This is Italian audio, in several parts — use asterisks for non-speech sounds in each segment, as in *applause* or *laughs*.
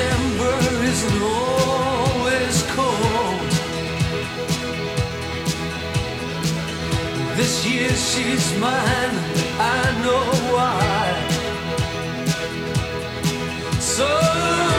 December isn't always cold. This year she's mine, I know why. So.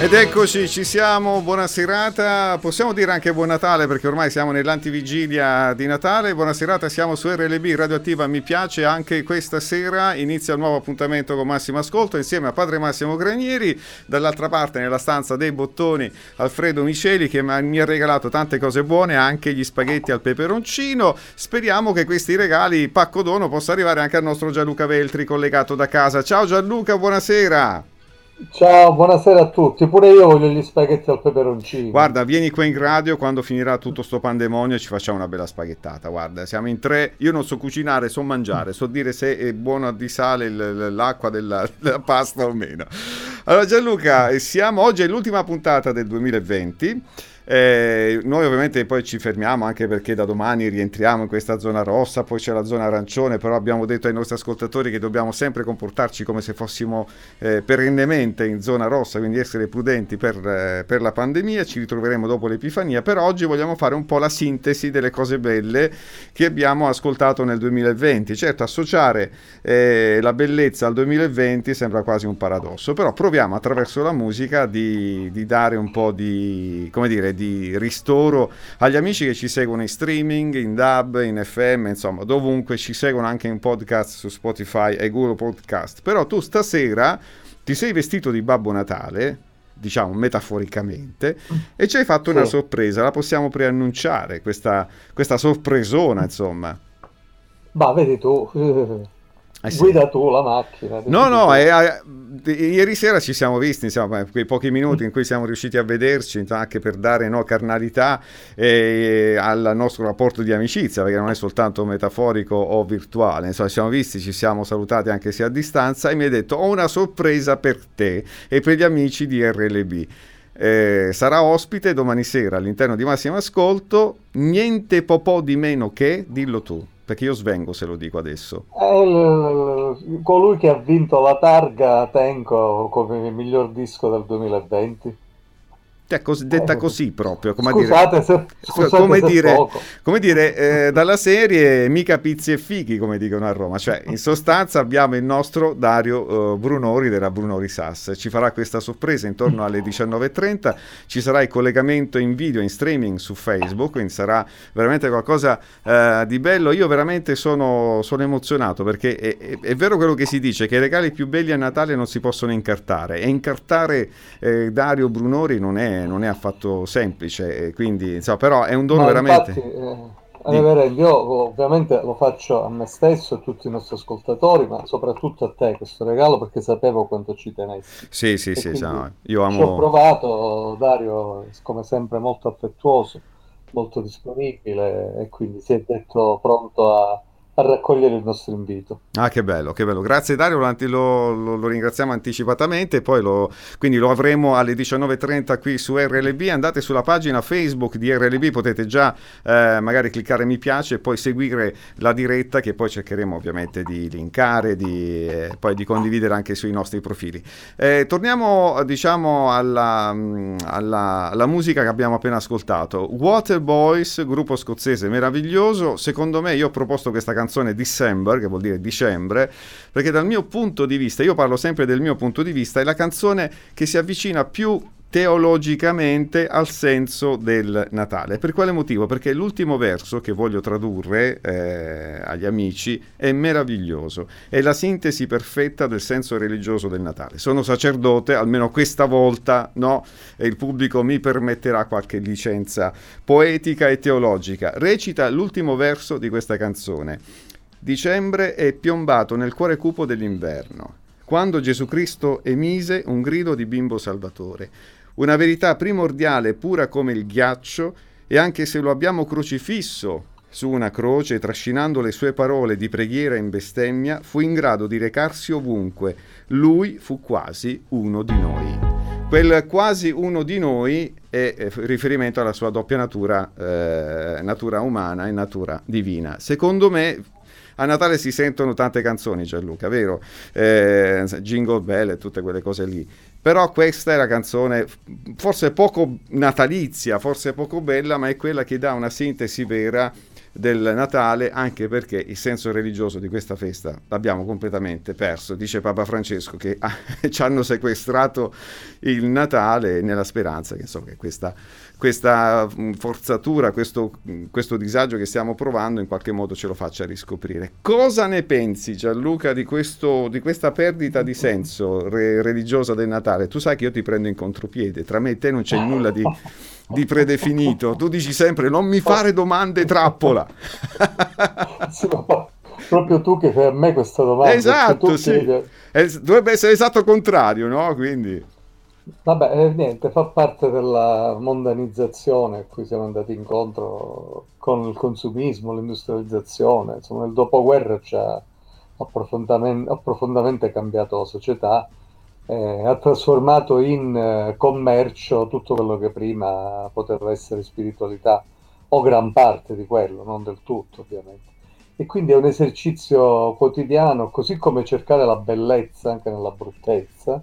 Ed eccoci, ci siamo, buona serata, possiamo dire anche buon Natale perché ormai siamo nell'antivigilia di Natale, buona serata, siamo su RLB Radioattiva, mi piace anche questa sera, inizia il nuovo appuntamento con Massimo Ascolto insieme a padre Massimo Granieri, dall'altra parte nella stanza dei bottoni Alfredo Miceli che mi ha regalato tante cose buone, anche gli spaghetti al peperoncino, speriamo che questi regali pacco dono possa arrivare anche al nostro Gianluca Veltri collegato da casa. Ciao Gianluca, buonasera! Ciao, buonasera a tutti. Pure io voglio gli spaghetti al peperoncino. Guarda, vieni qua in radio quando finirà tutto sto pandemonio e ci facciamo una bella spaghettata. Guarda, siamo in tre. Io non so cucinare, so mangiare, so dire se è buona di sale l'acqua della, *laughs* della pasta o meno. Allora Gianluca, siamo oggi l'ultima puntata del 2020. Eh, noi ovviamente poi ci fermiamo anche perché da domani rientriamo in questa zona rossa, poi c'è la zona arancione, però abbiamo detto ai nostri ascoltatori che dobbiamo sempre comportarci come se fossimo eh, perennemente in zona rossa, quindi essere prudenti per, eh, per, la pandemia, ci ritroveremo dopo l'Epifania, però oggi vogliamo fare un po' la sintesi delle cose belle che abbiamo ascoltato nel 2020. Certo, associare eh, la bellezza al 2020 sembra quasi un paradosso, però proviamo attraverso la musica di, di dare un po' di, come dire, di ristoro agli amici che ci seguono in streaming, in DAB, in FM, insomma, dovunque ci seguono anche in podcast su Spotify e Google Podcast. Però tu stasera ti sei vestito di Babbo Natale, diciamo metaforicamente, e ci hai fatto sì. una sorpresa. La possiamo preannunciare, questa, questa sorpresona, insomma. Ma vedi tu, eh sì. guida tu la macchina. No, no, eh, eh, ieri sera ci siamo visti, insomma, quei pochi minuti in cui siamo riusciti a vederci, anche per dare no, carnalità eh, al nostro rapporto di amicizia, perché non è soltanto metaforico o virtuale. Insomma, ci siamo visti, ci siamo salutati anche se a distanza e mi hai detto ho una sorpresa per te e per gli amici di RLB. Eh, sarà ospite domani sera all'interno di Massimo Ascolto, niente po' di meno che, dillo tu. Perché io svengo se lo dico adesso. Il, colui che ha vinto la targa Tenco come miglior disco del 2020. Cos- detta eh, così proprio, come scusate dire, se, scusate come, dire come dire, eh, dalla serie mica pizzi e fichi, come dicono a Roma. Cioè, in sostanza abbiamo il nostro Dario uh, Brunori della Brunori Sass. Ci farà questa sorpresa intorno alle 19.30. Ci sarà il collegamento in video, in streaming su Facebook, quindi sarà veramente qualcosa uh, di bello. Io veramente sono, sono emozionato perché è, è, è, vero quello che si dice, che i regali più belli a Natale non si possono incartare. E incartare eh, Dario Brunori non è non è affatto semplice, quindi, insomma, però è un dono Ma veramente... Infatti, eh, io ovviamente lo faccio a me stesso e a tutti i nostri ascoltatori, ma soprattutto a te questo regalo perché sapevo quanto ci tenessi. Sì, sì, sì, no, io amo... Ci ho provato, Dario come sempre molto affettuoso, molto disponibile e quindi si è detto pronto a a raccogliere il nostro invito. Ah, che bello, che bello. Grazie Dario, lo, lo, lo ringraziamo anticipatamente, poi lo, quindi lo avremo alle 19.30 qui su RLB. Andate sulla pagina Facebook di RLB, potete già eh, magari cliccare mi piace e poi seguire la diretta che poi cercheremo ovviamente di linkare, di, eh, poi di condividere anche sui nostri profili. Eh, torniamo diciamo alla, alla, alla musica che abbiamo appena ascoltato. Water Boys, gruppo scozzese meraviglioso, secondo me io ho proposto questa canzone canzone December, che vuol dire dicembre, perché dal mio punto di vista, io parlo sempre del mio punto di vista, è la canzone che si avvicina più teologicamente al senso del Natale. Per quale motivo? Perché l'ultimo verso che voglio tradurre eh, agli amici è meraviglioso, è la sintesi perfetta del senso religioso del Natale. Sono sacerdote, almeno questa volta no, e il pubblico mi permetterà qualche licenza poetica e teologica. Recita l'ultimo verso di questa canzone. Dicembre è piombato nel cuore cupo dell'inverno quando Gesù Cristo emise un grido di bimbo salvatore una verità primordiale pura come il ghiaccio e anche se lo abbiamo crocifisso su una croce, trascinando le sue parole di preghiera in bestemmia, fu in grado di recarsi ovunque. Lui fu quasi uno di noi. Quel quasi uno di noi è riferimento alla sua doppia natura, eh, natura umana e natura divina. Secondo me a Natale si sentono tante canzoni, Gianluca, vero? Eh, Jingle Bell e tutte quelle cose lì. Però questa è la canzone forse poco natalizia, forse poco bella, ma è quella che dà una sintesi vera del Natale, anche perché il senso religioso di questa festa l'abbiamo completamente perso. Dice Papa Francesco che ah, *laughs* ci hanno sequestrato il Natale nella speranza che, insomma, che questa questa mm, forzatura, questo, mm, questo, disagio che stiamo provando in qualche modo ce lo faccia riscoprire. Cosa ne pensi Gianluca di, questo, di questa perdita di senso re, religiosa del Natale? Tu sai che io ti prendo in contropiede, tra me e te non c'è nulla di, di predefinito, tu dici sempre non mi fare domande trappola. sì, *laughs* proprio tu che fai a me questa domanda. Cioè, esatto, sì. Che... dovrebbe essere esatto contrario, no? Quindi... Vabbè, eh, niente, fa parte della mondanizzazione a cui siamo andati incontro con il consumismo, l'industrializzazione. Insomma, il dopoguerra ci ha approfondamente, approfondamente cambiato la società, eh, ha trasformato in eh, commercio tutto quello che prima poteva essere spiritualità, o gran parte di quello, non del tutto ovviamente. E quindi è un esercizio quotidiano, così come cercare la bellezza anche nella bruttezza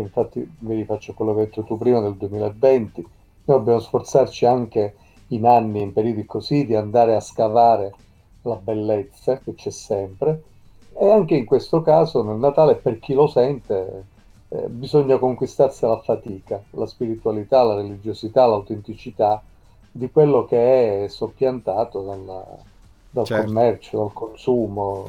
infatti mi rifaccio quello che hai detto tu prima del 2020, noi dobbiamo sforzarci anche in anni, in periodi così, di andare a scavare la bellezza che c'è sempre e anche in questo caso nel Natale per chi lo sente eh, bisogna conquistarsela a fatica, la spiritualità, la religiosità, l'autenticità di quello che è soppiantato dalla, dal certo. commercio, dal consumo,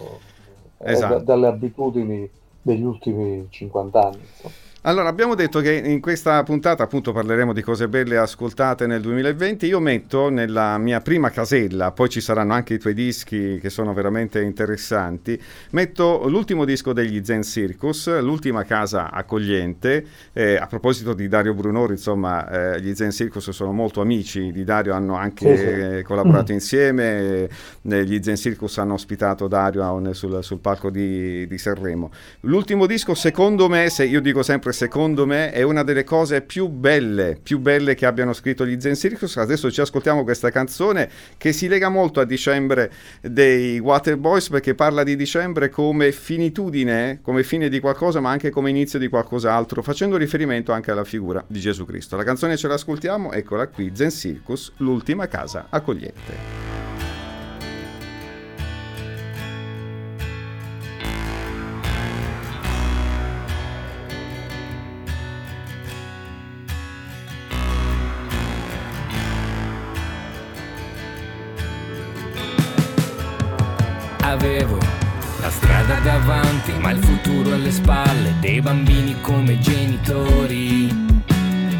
eh, esatto. da, dalle abitudini degli ultimi 50 anni. Insomma. Allora, abbiamo detto che in questa puntata appunto parleremo di cose belle ascoltate nel 2020. Io metto nella mia prima casella, poi ci saranno anche i tuoi dischi che sono veramente interessanti, metto l'ultimo disco degli Zen Circus, l'ultima casa accogliente. Eh, a proposito di Dario Brunori, insomma, eh, gli Zen Circus sono molto amici di Dario, hanno anche sì, sì. Eh, collaborato mm. *laughs* insieme. Eh, gli Zen Circus hanno ospitato Dario sul, sul palco di, di Sanremo. L'ultimo disco, secondo me, se io dico sempre secondo me è una delle cose più belle, più belle che abbiano scritto gli Zen Circus. Adesso ci ascoltiamo questa canzone che si lega molto a dicembre dei Waterboys perché parla di dicembre come finitudine, come fine di qualcosa, ma anche come inizio di qualcos'altro, facendo riferimento anche alla figura di Gesù Cristo. La canzone ce l'ascoltiamo, eccola qui, Zen Circus, l'ultima casa accogliente. Dei bambini come genitori.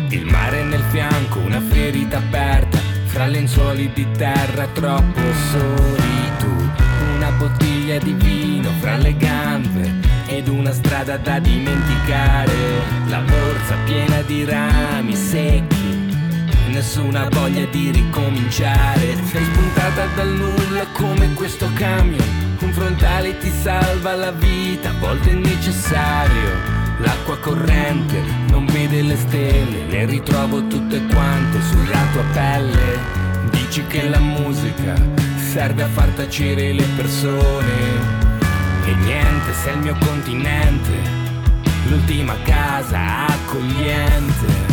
Il mare nel fianco, una ferita aperta, fra lenzuoli di terra troppo soli. Tu, una bottiglia di vino fra le gambe ed una strada da dimenticare. La borsa piena di rami secchi nessuna voglia di ricominciare. Sei spuntata dal nulla come questo camion un frontale ti salva la vita, a volte è necessario. L'acqua corrente non vede le stelle, le ritrovo tutte quante sulla tua pelle. Dici che la musica serve a far tacere le persone. E niente, sei il mio continente, l'ultima casa accogliente.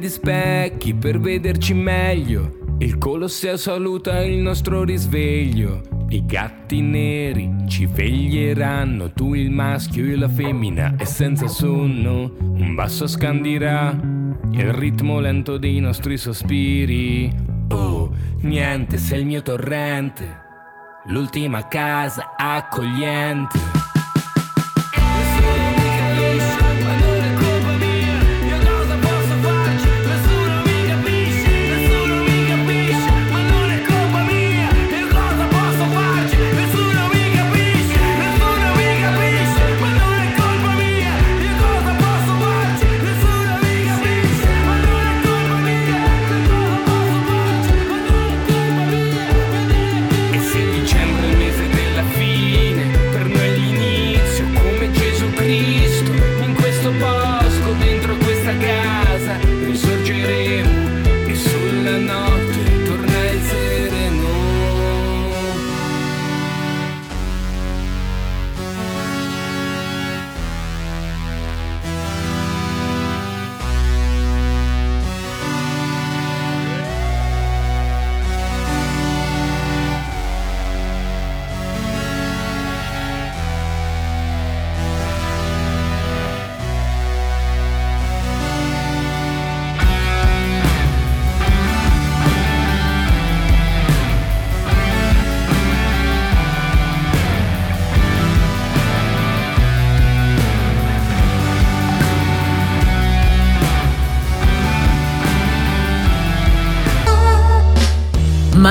Di specchi per vederci meglio. Il Colosseo saluta il nostro risveglio. I gatti neri ci veglieranno, tu il maschio e la femmina e senza sonno un basso scandirà il ritmo lento dei nostri sospiri. Oh, niente, sei il mio torrente, l'ultima casa accogliente.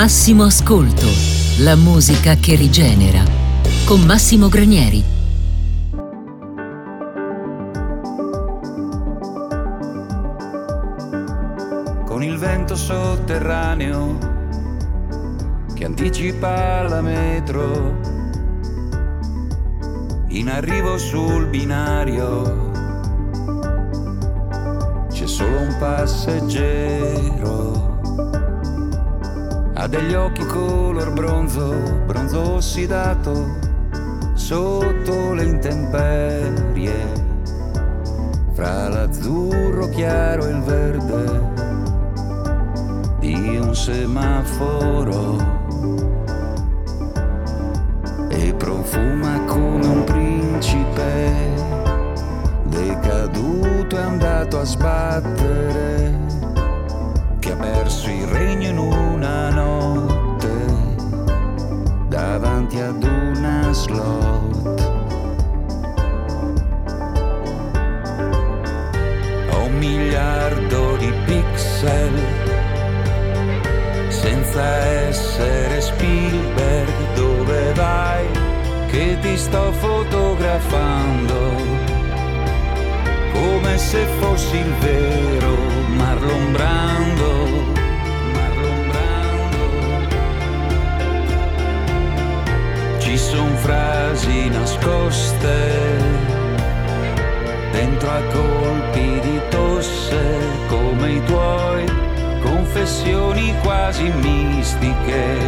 Massimo Ascolto, la musica che rigenera. Con Massimo Granieri. Con il vento sotterraneo che anticipa la metro. In arrivo sul binario c'è solo un passeggero ha degli occhi color bronzo, bronzo ossidato, sotto le intemperie, fra l'azzurro chiaro e il verde di un semaforo. E profuma come un principe, decaduto e andato a sbattere, davanti ad una slot. Ho un miliardo di pixel senza essere Spielberg dove vai che ti sto fotografando come se fossi il vero Marlon Brando Ci son frasi nascoste dentro a colpi di tosse come i tuoi, confessioni quasi mistiche.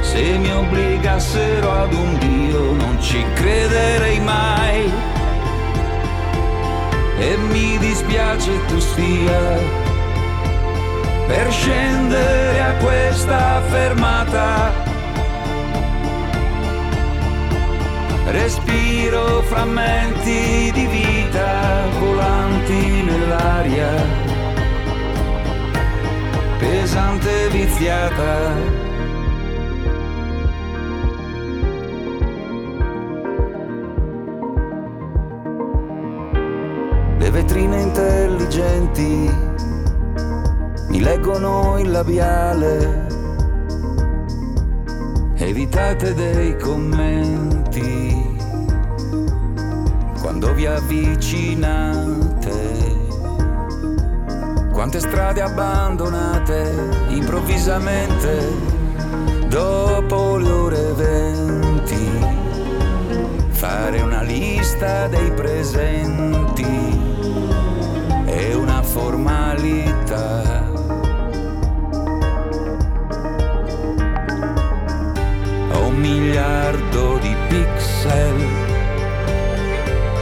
Se mi obbligassero ad un Dio non ci crederei mai. E mi dispiace tu stia per scendere a questa fermata Respiro frammenti di vita volanti nell'aria, pesante viziata. Le vetrine intelligenti mi leggono il labiale evitate dei commenti quando vi avvicinate. Quante strade abbandonate improvvisamente dopo le ore venti. Fare una lista dei presenti è una formalità miliardo di pixel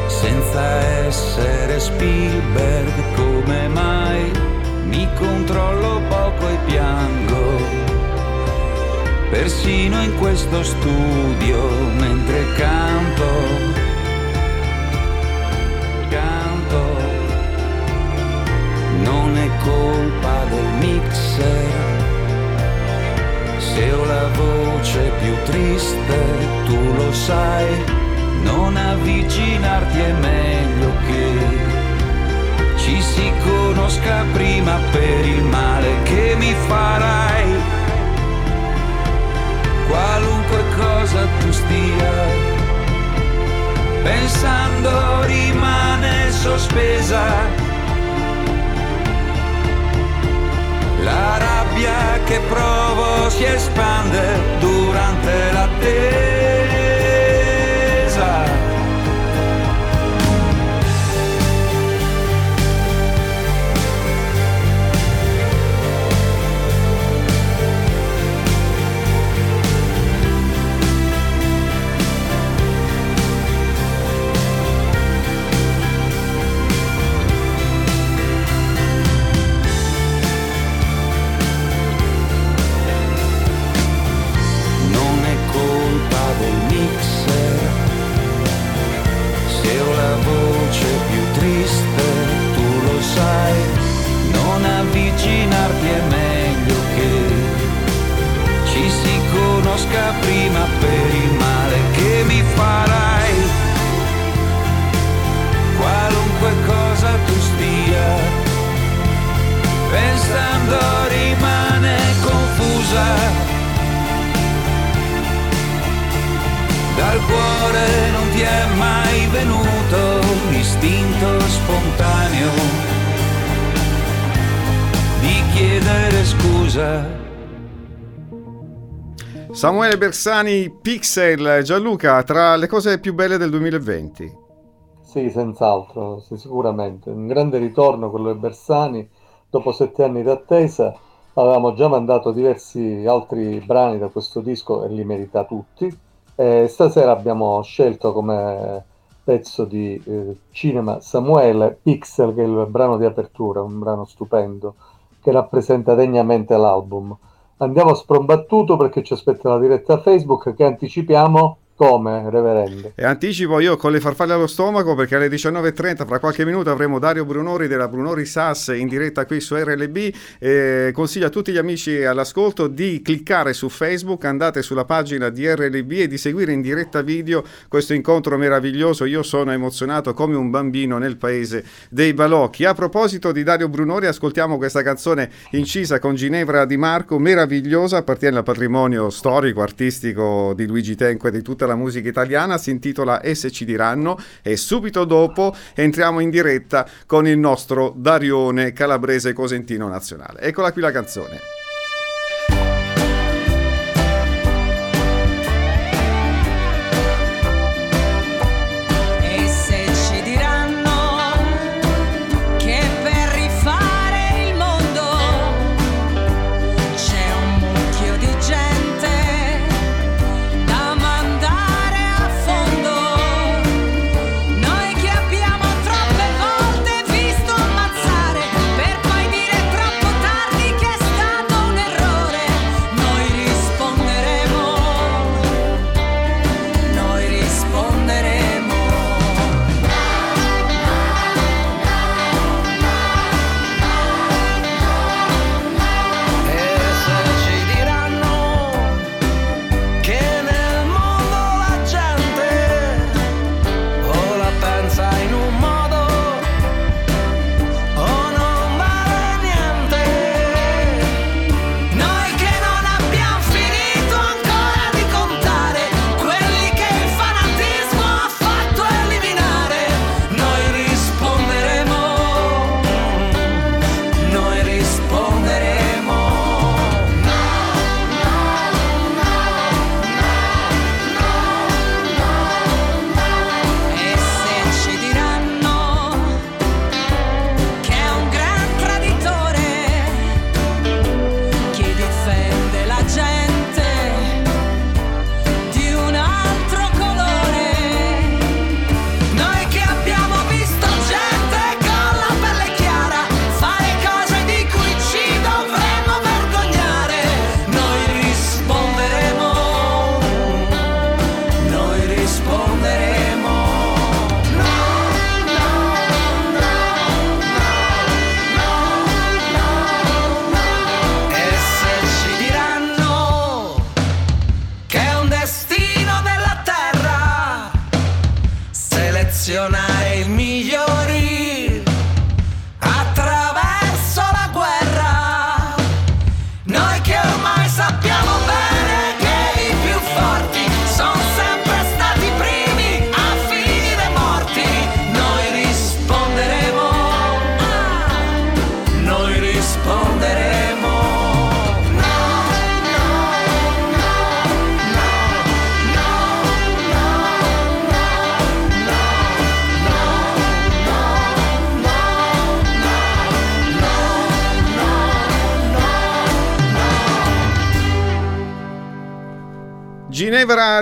senza essere Spielberg come mai mi controllo poco e piango? Persino in questo studio mentre canto canto non è colpa del mixer se ho la voce più triste, tu lo sai, non avvicinarti è meglio che ci si conosca prima per il male che mi farai. Qualunque cosa tu stia pensando rimane sospesa La rabbia che provo si espande durante l'attesa. Bersani, Pixel, Gianluca, tra le cose più belle del 2020. Sì, senz'altro, sì, sicuramente. Un grande ritorno quello di Bersani, dopo sette anni di attesa. Avevamo già mandato diversi altri brani da questo disco e li merita tutti. E stasera abbiamo scelto come pezzo di eh, cinema Samuele Pixel, che è il brano di apertura, un brano stupendo che rappresenta degnamente l'album. Andiamo sprombattuto perché ci aspetta la diretta Facebook che anticipiamo come, reverendo? E anticipo io con le farfalle allo stomaco perché alle 19.30, fra qualche minuto, avremo Dario Brunori della Brunori SAS in diretta qui su RLB. Eh, consiglio a tutti gli amici all'ascolto di cliccare su Facebook, andate sulla pagina di RLB e di seguire in diretta video questo incontro meraviglioso. Io sono emozionato come un bambino nel paese dei balocchi. A proposito di Dario Brunori, ascoltiamo questa canzone incisa con Ginevra Di Marco, meravigliosa, appartiene al patrimonio storico, artistico di Luigi Tenco e di tutta la musica italiana, si intitola E se ci diranno e subito dopo entriamo in diretta con il nostro Darione Calabrese Cosentino Nazionale. Eccola qui la canzone.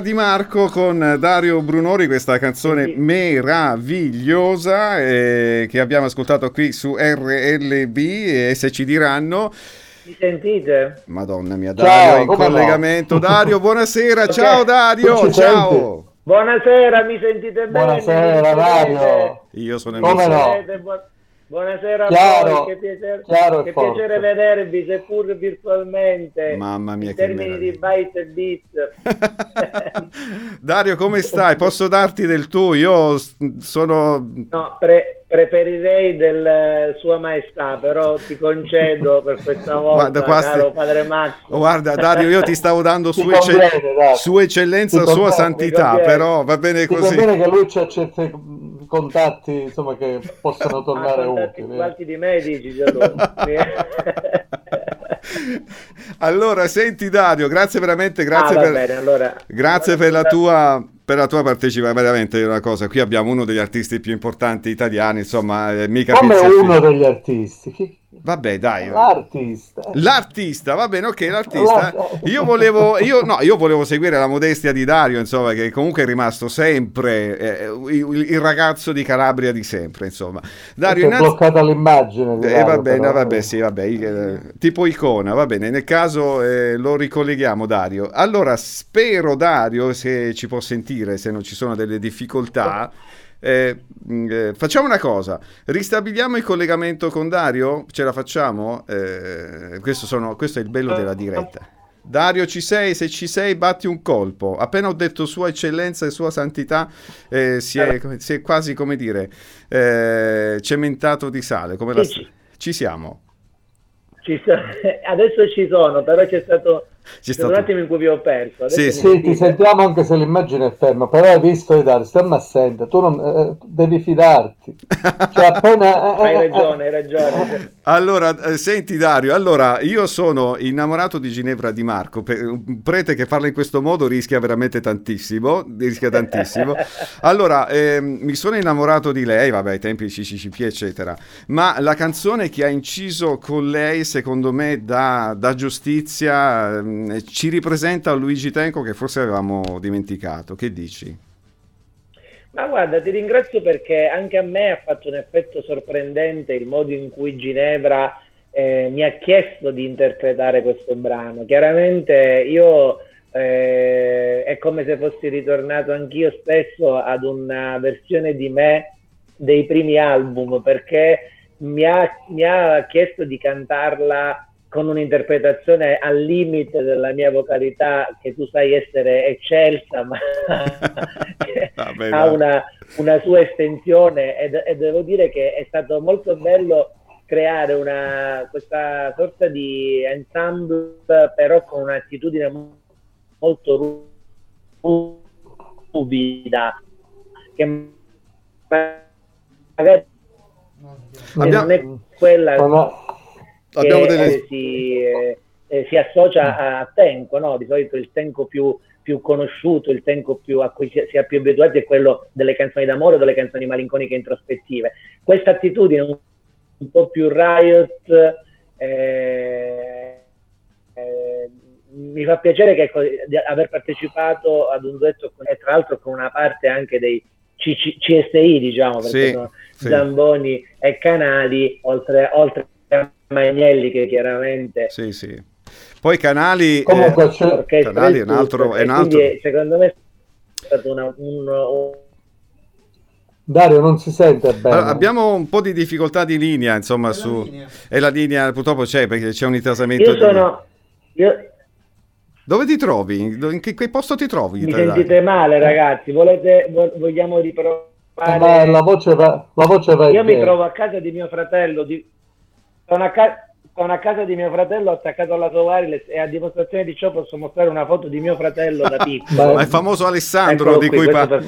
Di Marco con Dario Brunori, questa canzone sì. meravigliosa eh, che abbiamo ascoltato qui su RLB e se ci diranno... Mi sentite? Madonna mia, Dario ciao, in collegamento. No? Dario, buonasera, okay. ciao Dario, ciao. Senti? Buonasera, mi sentite bene? Buonasera Dario. Io sono emozionato. No? Buonasera chiaro, a voi, che piacere, che piacere vedervi, seppur virtualmente. Mamma mia, in termini di byte e bit. *laughs* Dario, come stai? Posso darti del tu? Io sono... No, pre- preferirei del Sua Maestà, però ti concedo per questa *laughs* volta, guarda, caro padre Max. Guarda, Dario, io ti stavo dando sua, ecce- sua eccellenza, sua santità, però va bene ti così. Va bene che lui ci accetta contatti insomma, che possono tornare ah, utili. Quanti di medici, *laughs* allora, senti Dario, grazie veramente, grazie, ah, per, bene, allora, grazie per, la tua, per la tua partecipazione. Veramente una cosa, qui abbiamo uno degli artisti più importanti italiani, insomma, mica Come uno degli artisti. Vabbè, dai. L'artista. L'artista, va bene, ok, l'artista. *laughs* Io volevo, io, no, io volevo seguire la modestia di Dario, insomma, che comunque è rimasto sempre eh, il, il, ragazzo di Calabria di sempre, insomma. Dario, innanzi... bloccata l'immagine. Di eh, Dario, eh, va bene, vabbè, sì, vabbè, eh, tipo icona, va bene. Nel caso eh, lo ricolleghiamo, Dario. Allora, spero, Dario, se ci può sentire, se non ci sono delle difficoltà. Eh, mm, eh, facciamo una cosa, ristabiliamo il collegamento con Dario? Ce la facciamo? Eh, questo, sono, questo, è il bello della diretta. Dario, ci sei? Se ci sei, batti un colpo. Appena ho detto Sua Eccellenza e Sua Santità, eh, si è, si, è, quasi, come dire, eh, cementato di sale. Come la... Ci siamo. Ci so... *laughs* Adesso ci sono, però c'è stato c'è stato... un attimo in cui vi ho perso. Sì, sì, ti sentiamo anche se l'immagine è ferma, però hai visto Dario, stiamo assente, tu non, eh, eh, devi fidarti. Cioè, appena, eh, hai eh, ragione, hai ragione. Allora, eh, senti Dario, allora io sono innamorato di Ginevra Di Marco, un prete che parla in questo modo rischia veramente tantissimo, rischia tantissimo. Allora, ehm, mi sono innamorato di lei, vabbè, ai tempi di CCCP, eccetera, ma la canzone che ha inciso con lei, secondo me, da, da giustizia ehm, ci ripresenta Luigi Tenco che forse avevamo dimenticato. Che dici? Ma guarda, ti ringrazio perché anche a me ha fatto un effetto sorprendente il modo in cui Ginevra eh, mi ha chiesto di interpretare questo brano. Chiaramente io eh, è come se fossi ritornato anch'io stesso ad una versione di me dei primi album perché mi ha, mi ha chiesto di cantarla con un'interpretazione al limite della mia vocalità, che tu sai essere eccelsa, ma *laughs* Vabbè, *laughs* ha una, una, sua estensione. E, e, devo dire che è stato molto bello creare una, questa sorta di ensemble, però con un'attitudine molto ruvida, che magari Abbiamo... non è quella delle... eh, si, eh, eh, si, associa a Tenco, no? di solito il Tenco più, più conosciuto, il Tenco più, a cui si, si è più abituati è quello delle canzoni d'amore o delle canzoni malinconiche introspettive. Questa attitudine un, un po' più riot eh, eh, mi fa piacere che, di aver partecipato ad un duetto con, e tra l'altro con una parte anche dei C- CSI, diciamo, perché sì, sono sì. Zamboni e Canali, oltre, oltre Magnelli che chiaramente... Sì, sì. Poi Canali, Comunque, eh, Canali è un altro... È un altro... secondo me è stato una, un, Dario non si sente bene. Allora, abbiamo un po' di difficoltà di linea, insomma, è su... La linea. E la linea purtroppo c'è perché c'è un intasamento. Io sono... Di... Io... Dove ti trovi? In che, che posto ti trovi? Mi sentite male, ragazzi? Volete, vogliamo riprovare? Ma la voce va, la voce va Io mi trovo a casa di mio fratello, di, sono a, ca- sono a, casa di mio fratello attaccato alla sua wireless e a dimostrazione di ciò posso mostrare una foto di mio fratello da piccolo. *laughs* Ma è famoso Alessandro di cui parli.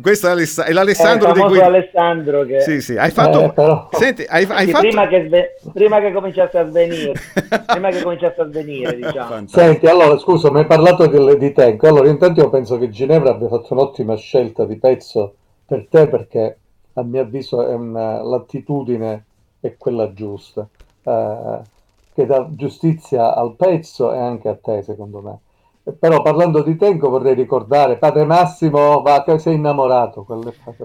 Questo è, Aless- è l'Alessandro è di cui Alessandro che... Sì, sì, hai fatto eh, però... Senti, hai, hai sì, fatto prima che, sve... prima che cominciasse a svenire. *laughs* prima che cominciasse a svenire, diciamo. Senti, allora, scusa, mi hai parlato di, di Tenco. Allora, intanto io penso che Ginevra abbia fatto un'ottima scelta di pezzo per te perché a mio avviso è una l'attitudine è quella giusta, eh, che dà giustizia al pezzo e anche a te, secondo me. Però parlando di Tenco vorrei ricordare, Padre Massimo, va, sei innamorato,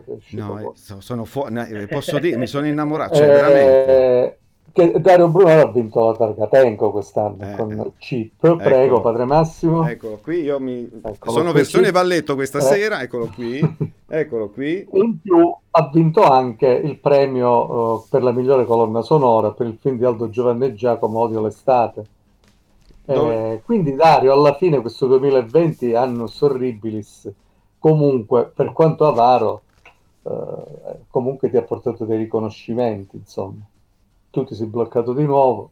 uscita No, sono fuori, posso dire, mi sono innamorato, cioè, eh, veramente. Che Dario Bruno ha vinto la targa Tenco quest'anno eh, con il Chip. Prego, ecco, Padre Massimo. Eccolo qui, io mi... sono qui, versione sì. balletto questa eh. sera, eccolo qui. *laughs* Eccolo qui. In più ha vinto anche il premio uh, per la migliore colonna sonora per il film di Aldo Giovanni e Giacomo Odio l'estate. Eh, quindi Dario, alla fine questo 2020 annus horribilis, comunque per quanto avaro, uh, comunque ti ha portato dei riconoscimenti, insomma. Tu ti sei bloccato di nuovo.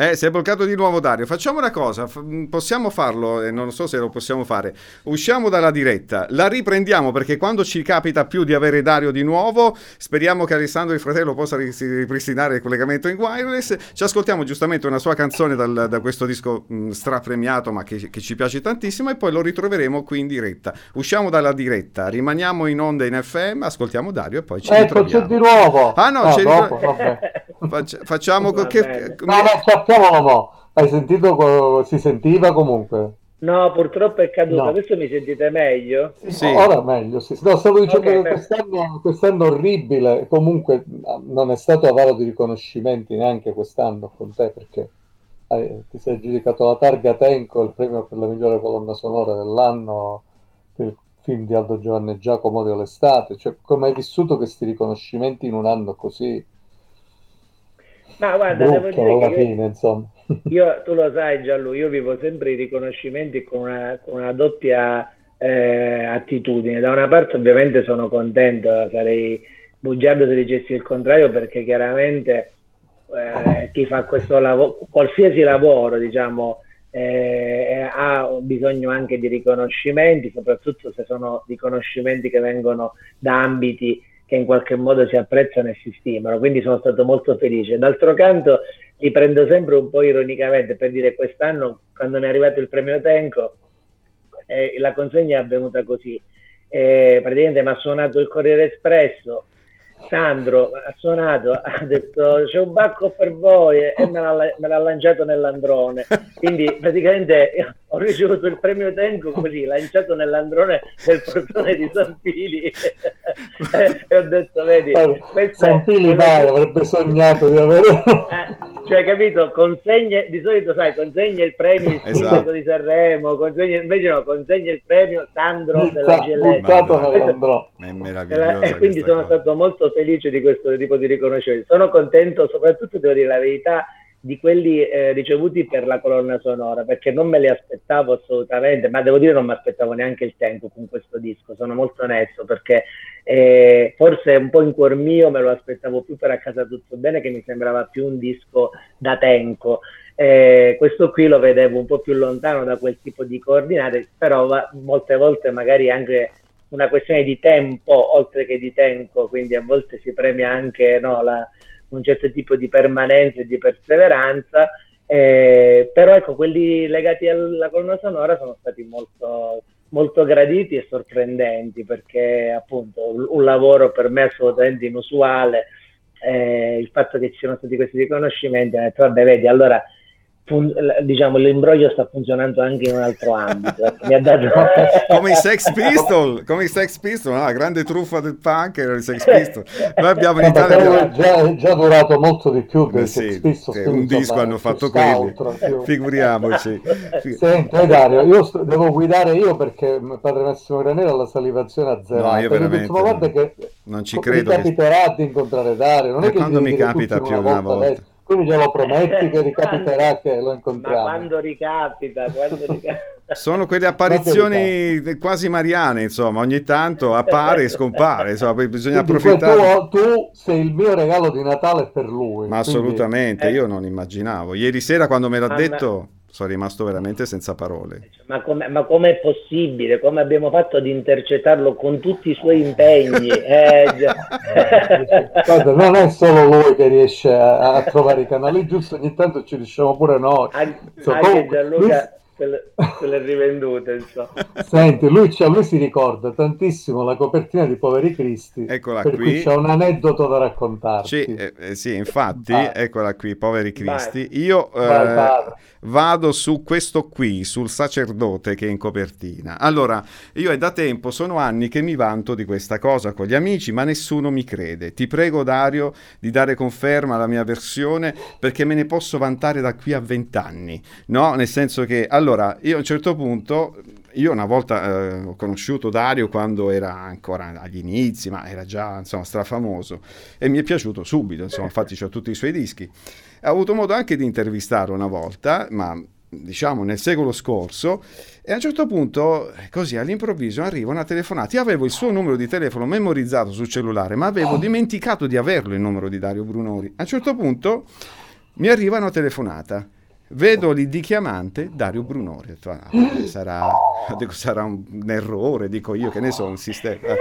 Eh, si è bloccato di nuovo Dario. Facciamo una cosa, f- mm, possiamo farlo, e non so se lo possiamo fare. Usciamo dalla diretta, la riprendiamo perché quando ci capita più di avere Dario di nuovo, speriamo che Alessandro il fratello possa ripristinare il collegamento in wireless. Ci ascoltiamo giustamente una sua canzone dal, da questo disco mh, mm, strapremiato, ma che, che, ci piace tantissimo, e poi lo ritroveremo qui in diretta. Usciamo dalla diretta, rimaniamo in onda in FM, ascoltiamo Dario e poi ci ecco, ritroviamo. Ecco, c'è di nuovo. Ah no, no c'è dopo. Faccia, facciamo... Che, no, no, sappiamo mo. Hai sentito? Si sentiva comunque? No, purtroppo è caduto. No. Adesso mi sentite meglio? Sì. Ora meglio, sì. No, stavo dicendo okay, che quest'anno, quest'anno orribile, comunque non è stato avaro di riconoscimenti neanche quest'anno con te perché hai, ti sei giudicato la targa Tenco, il premio per la migliore colonna sonora dell'anno per il film di Aldo Giovanni Giacomo di l'estate. Cioè, come hai vissuto questi riconoscimenti in un anno così? Ma guarda, Brutto, devo dire alla fine, insomma. *laughs* Io, tu lo sai Gianlu, io vivo sempre i riconoscimenti con una, con una doppia eh, attitudine. Da una parte ovviamente sono contento, sarei bugiardo se dicessi il contrario perché chiaramente eh, chi fa questo lavoro, qualsiasi lavoro, diciamo, eh, ha bisogno anche di riconoscimenti, soprattutto se sono riconoscimenti che vengono da ambiti che in qualche modo si apprezzano e si stimano, quindi sono stato molto felice. D'altro canto li prendo sempre un po' ironicamente per dire quest'anno quando mi è arrivato il premio Tenco eh, la consegna è avvenuta così. Eh, praticamente mi ha suonato il Corriere Espresso Sandro ha suonato, ha detto c'è un bacco per voi e me l'ha, me l'ha lanciato nell'androne. Quindi praticamente ho ricevuto il premio Tenco così, lanciato nell'androne del portone di San Fili *laughs* e ho detto, vedi, San Fili mai avrebbe sognato di avere... *laughs* Eh, cioè, capito, consegne, di solito sai, consegna il premio il *laughs* esatto. di Sanremo, consegna, invece no, consegna il premio Sandro della GLS. È meraviglioso. E quindi sono cosa. stato molto felice di questo tipo di riconoscimento. Sono contento, soprattutto devo dire la verità, di quelli eh, ricevuti per la colonna sonora, perché non me li aspettavo assolutamente, ma devo dire non mi aspettavo neanche il tempo con questo disco, sono molto onesto, perché eh, forse un po' in cuor mio me lo aspettavo più per A Casa Tutto Bene, che mi sembrava più un disco da tempo. Eh, questo qui lo vedevo un po' più lontano da quel tipo di coordinate, però va, molte volte magari anche una questione di tempo oltre che di tempo, quindi a volte si premia anche no, la, un certo tipo di permanenza e di perseveranza, eh, però ecco, quelli legati alla colonna sonora sono stati molto, molto graditi e sorprendenti perché appunto un lavoro per me assolutamente inusuale, eh, il fatto che ci siano stati questi riconoscimenti, ho detto vabbè vedi allora fun- diciamo l'imbroglio sta funzionando anche in un altro ambito ecco, mi ha dato... *laughs* come i Sex *laughs* Pistol come i Sex Pistol la grande truffa del punk era i Sex Pistol noi abbiamo in Italia abbiamo... già, già, durato molto di più dei sì, Sex Pistol un disco hanno fatto quelli. *laughs* figuriamoci. Senti Dario io sto, devo guidare io perché padre Massimo Granero ha la salivazione a zero. No io veramente guarda che non ci credo mi capiterà che... di incontrare Dario non è che quando mi capita più una volta, volta quindi glielo prometti che ricapiterà che lo incontriamo. Ma quando ricapita, quando ricapita. Sono quelle apparizioni quasi mariane, insomma, ogni tanto appare e scompare, insomma, bisogna quindi approfittare. Tu, tu, sei il mio regalo di Natale per lui. Ma quindi... assolutamente, io non immaginavo. Ieri sera quando me l'ha ah, detto sono rimasto veramente senza parole. Ma, com- ma com'è possibile? Come abbiamo fatto ad intercettarlo con tutti i suoi impegni? *laughs* Eh, Guarda, non è solo lui che riesce a, a, trovare i canali giusti, ogni tanto ci riusciamo pure noi. An- so, anche comunque, Gianluca se le, se le rivendute, insomma. Senti, lui, lui, si ricorda tantissimo la copertina di Poveri Cristi. Eccola per qui. Cui c'è un aneddoto da raccontarci. Sì, eh, eh, sì infatti, Vai. eccola qui, Poveri Cristi. Vai. Io eh, vado su questo qui, sul sacerdote che è in copertina. Allora, io è da tempo, sono anni che mi vanto di questa cosa con gli amici, ma nessuno mi crede. Ti prego, Dario, di dare conferma alla mia versione perché me ne posso vantare da qui a vent'anni. No? Nel senso che, allora, allora, io a un certo punto, io una volta eh, ho conosciuto Dario quando era ancora agli inizi, ma era già insomma strafamoso e mi è piaciuto subito, insomma, infatti ho tutti i suoi dischi. Ho avuto modo anche di intervistarlo una volta, ma diciamo nel secolo scorso e a un certo punto così all'improvviso arriva una telefonata. Io avevo il suo numero di telefono memorizzato sul cellulare ma avevo dimenticato di averlo il numero di Dario Brunori. A un certo punto mi arriva una telefonata Vedo lì di chiamante Dario Brunori. Ah, sarà, sarà, un, errore, dico io che ne so, un sistema.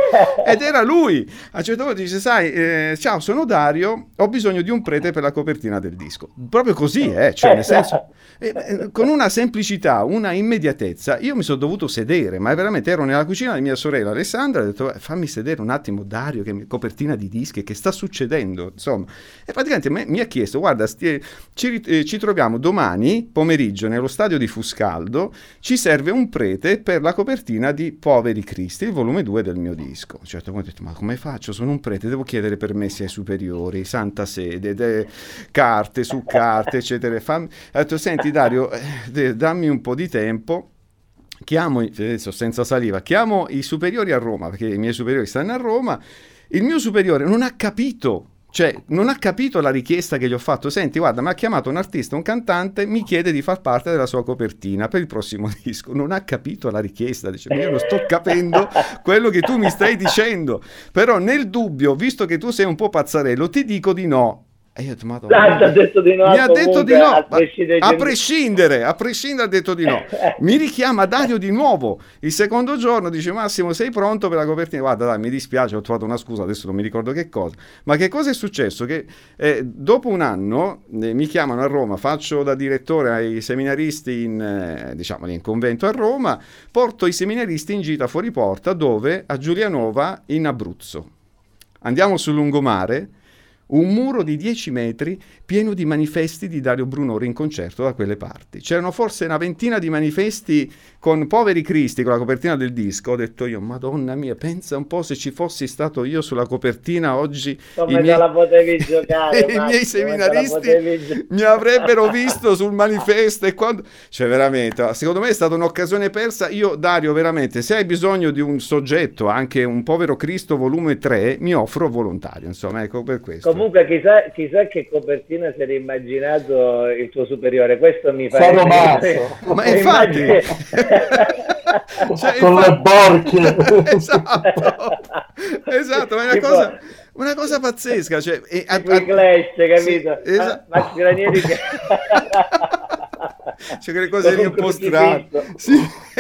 Ed era lui. A un certo punto dice: Sai, eh, ciao, sono Dario, ho bisogno di un prete per la copertina del disco. Proprio così, eh, cioè, nel senso, eh, eh, con una semplicità, una immediatezza. Io mi sono dovuto sedere, ma veramente ero nella cucina di mia sorella Alessandra. Ho detto: Fammi sedere un attimo, Dario, che copertina di dischi, che sta succedendo? Insomma, e praticamente me, mi ha chiesto: Guarda, stie, ci, eh, ci troviamo domani pomeriggio nello stadio di Fuscaldo ci serve un prete per la copertina di Poveri Cristi, il volume 2 del mio disco. A un certo punto ho detto, ma come faccio? Sono un prete, devo chiedere permessi ai superiori, santa sede, de, carte su carte, eccetera. Fammi... Ho detto, senti Dario, eh, dammi un po' di tempo chiamo, adesso senza saliva, chiamo i superiori a Roma, perché i miei superiori stanno a Roma, il mio superiore non ha capito cioè, non ha capito la richiesta che gli ho fatto. Senti, guarda, mi ha chiamato un artista, un cantante, mi chiede di far parte della sua copertina per il prossimo *laughs* disco. Non ha capito la richiesta. Dice, io non sto capendo quello che tu mi stai dicendo. Però nel dubbio, visto che tu sei un po' pazzarello, ti dico di no. E io ho detto, Madonna, ha detto di no, mi ha detto di no, a prescindere, a prescindere, a prescindere ha detto di no. *laughs* mi richiama Dario di nuovo. Il secondo giorno dice Massimo sei pronto per la copertina? Guarda dai, mi dispiace, ho trovato una scusa, adesso non mi ricordo che cosa. Ma che cosa è successo? Che eh, dopo un anno eh, mi chiamano a Roma, faccio da direttore ai seminaristi in, eh, diciamo, in convento a Roma, porto i seminaristi in gita fuori porta dove? A Giulianova in Abruzzo. Andiamo sul lungomare un muro di 10 metri pieno di manifesti di Dario Brunori in concerto da quelle parti. C'erano forse una ventina di manifesti con Poveri Cristi, con la copertina del disco. Ho detto io, madonna mia, pensa un po' se ci fossi stato io sulla copertina oggi. Come miei... la potevi giocare? *laughs* I miei seminaristi mi avrebbero visto sul manifesto e quando... Cioè veramente, secondo me è stata un'occasione persa. Io, Dario, veramente, se hai bisogno di un soggetto, anche un Povero Cristo volume 3, mi offro volontario, insomma, ecco per questo. Comunque chissà, chissà che copertina si era immaginato il tuo superiore, questo mi fa... Sono! Ma *laughs* infatti... *laughs* cioè, Con infatti... le borchie! *laughs* esatto, esatto, ma è una tipo... cosa... Una cosa pazzesca, cioè, e, a, a, Clash, capito? Sì, esatto. Max Granieri che... cioè quelle cose lì un po' strane. Sì,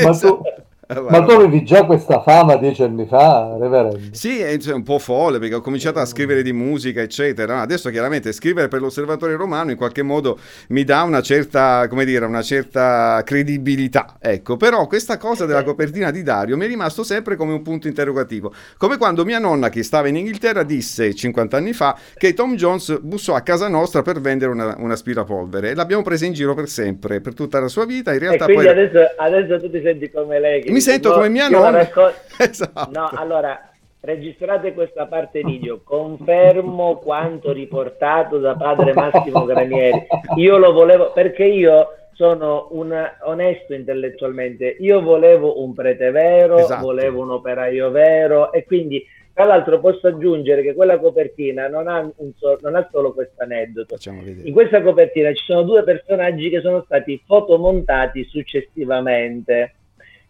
ma esatto. tu eh, Ma tu avevi già questa fama dieci anni fa, reverendo? Sì, è un po' folle perché ho cominciato a scrivere di musica, eccetera. Adesso chiaramente scrivere per l'osservatorio romano in qualche modo mi dà una certa, come dire, una certa credibilità. Ecco, però questa cosa della copertina di Dario mi è rimasto sempre come un punto interrogativo. Come quando mia nonna, che stava in Inghilterra, disse 50 anni fa che Tom Jones bussò a casa nostra per vendere una, un aspirapolvere e l'abbiamo presa in giro per sempre, per tutta la sua vita. In realtà e quindi poi... adesso, adesso tu ti senti come lei. Che mi sento come mia nonna. Racco... *laughs* esatto. No, allora, registrate questa parte video, confermo quanto riportato da padre Massimo Granieri. Io lo volevo, perché io sono un onesto intellettualmente, io volevo un prete vero, esatto. volevo un operaio vero e quindi tra l'altro posso aggiungere che quella copertina non ha, so, non ha solo questo aneddoto. In questa copertina ci sono due personaggi che sono stati fotomontati successivamente